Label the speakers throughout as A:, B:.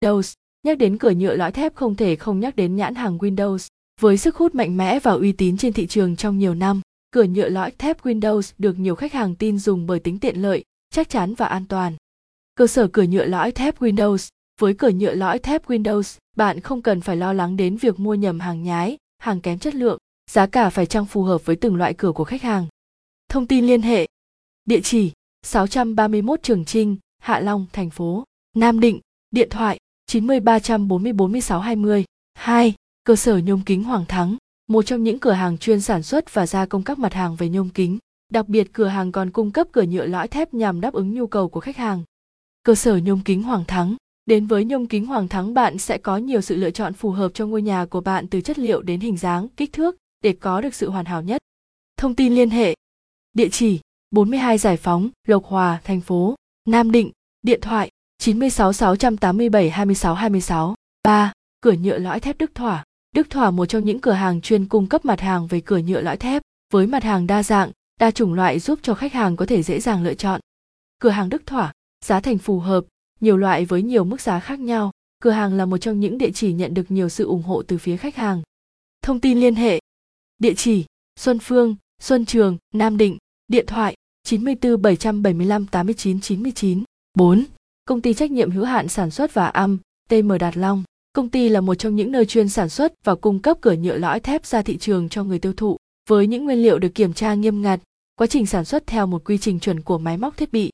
A: Windows. Nhắc đến cửa nhựa lõi thép không thể không nhắc đến nhãn hàng Windows. Với sức hút mạnh mẽ và uy tín trên thị trường trong nhiều năm, cửa nhựa lõi thép Windows được nhiều khách hàng tin dùng bởi tính tiện lợi, chắc chắn và an toàn. Cơ sở cửa nhựa lõi thép Windows với cửa nhựa lõi thép Windows, bạn không cần phải lo lắng đến việc mua nhầm hàng nhái, hàng kém chất lượng, giá cả phải chăng phù hợp với từng loại cửa của khách hàng. Thông tin liên hệ Địa chỉ 631 Trường Trinh, Hạ Long, thành phố Nam Định, điện thoại 90 340 46 20. 2. Cơ sở nhôm kính Hoàng Thắng, một trong những cửa hàng chuyên sản xuất và gia công các mặt hàng về nhôm kính. Đặc biệt cửa hàng còn cung cấp cửa nhựa lõi thép nhằm đáp ứng nhu cầu của khách hàng. Cơ sở nhôm kính Hoàng Thắng Đến với nhôm kính Hoàng Thắng bạn sẽ có nhiều sự lựa chọn phù hợp cho ngôi nhà của bạn từ chất liệu đến hình dáng, kích thước để có được sự hoàn hảo nhất. Thông tin liên hệ Địa chỉ 42 Giải Phóng, Lộc Hòa, thành phố Nam Định, điện thoại 96 687 26 26. 3. Cửa nhựa lõi thép Đức Thỏa. Đức Thỏa một trong những cửa hàng chuyên cung cấp mặt hàng về cửa nhựa lõi thép, với mặt hàng đa dạng, đa chủng loại giúp cho khách hàng có thể dễ dàng lựa chọn. Cửa hàng Đức Thỏa, giá thành phù hợp, nhiều loại với nhiều mức giá khác nhau. Cửa hàng là một trong những địa chỉ nhận được nhiều sự ủng hộ từ phía khách hàng. Thông tin liên hệ Địa chỉ Xuân Phương, Xuân Trường, Nam Định, điện thoại 94 775 89 99. 4. Công ty trách nhiệm hữu hạn sản xuất và âm, TM Đạt Long. Công ty là một trong những nơi chuyên sản xuất và cung cấp cửa nhựa lõi thép ra thị trường cho người tiêu thụ, với những nguyên liệu được kiểm tra nghiêm ngặt, quá trình sản xuất theo một quy trình chuẩn của máy móc thiết bị.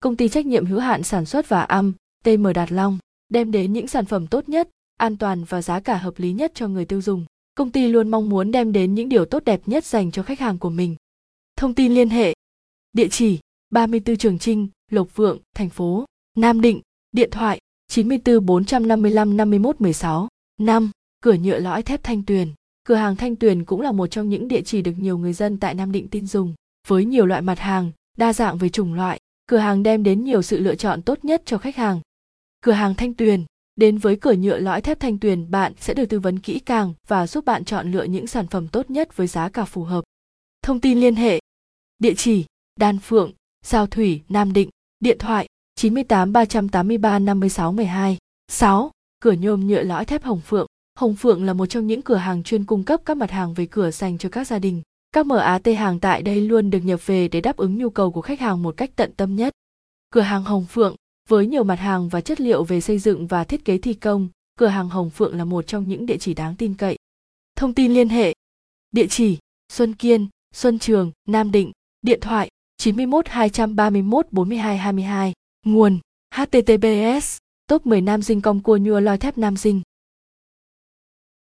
A: Công ty trách nhiệm hữu hạn sản xuất và âm, TM Đạt Long, đem đến những sản phẩm tốt nhất, an toàn và giá cả hợp lý nhất cho người tiêu dùng. Công ty luôn mong muốn đem đến những điều tốt đẹp nhất dành cho khách hàng của mình. Thông tin liên hệ Địa chỉ 34 Trường Trinh, Lộc Vượng, thành phố Nam Định, điện thoại 94 455 51 16. 5. Cửa nhựa lõi thép Thanh Tuyền. Cửa hàng Thanh Tuyền cũng là một trong những địa chỉ được nhiều người dân tại Nam Định tin dùng. Với nhiều loại mặt hàng, đa dạng về chủng loại, cửa hàng đem đến nhiều sự lựa chọn tốt nhất cho khách hàng. Cửa hàng Thanh Tuyền Đến với cửa nhựa lõi thép Thanh Tuyền, bạn sẽ được tư vấn kỹ càng và giúp bạn chọn lựa những sản phẩm tốt nhất với giá cả phù hợp. Thông tin liên hệ Địa chỉ Đan Phượng, Giao Thủy, Nam Định, điện thoại 98 383 56 12. 6. Cửa nhôm nhựa lõi thép Hồng Phượng. Hồng Phượng là một trong những cửa hàng chuyên cung cấp các mặt hàng về cửa dành cho các gia đình. Các MAT hàng tại đây luôn được nhập về để đáp ứng nhu cầu của khách hàng một cách tận tâm nhất. Cửa hàng Hồng Phượng với nhiều mặt hàng và chất liệu về xây dựng và thiết kế thi công, cửa hàng Hồng Phượng là một trong những địa chỉ đáng tin cậy. Thông tin liên hệ Địa chỉ Xuân Kiên, Xuân Trường, Nam Định, điện thoại 91 231 42 22. Nguồn https top 10 nam dinh công cua nhua loi thép nam dinh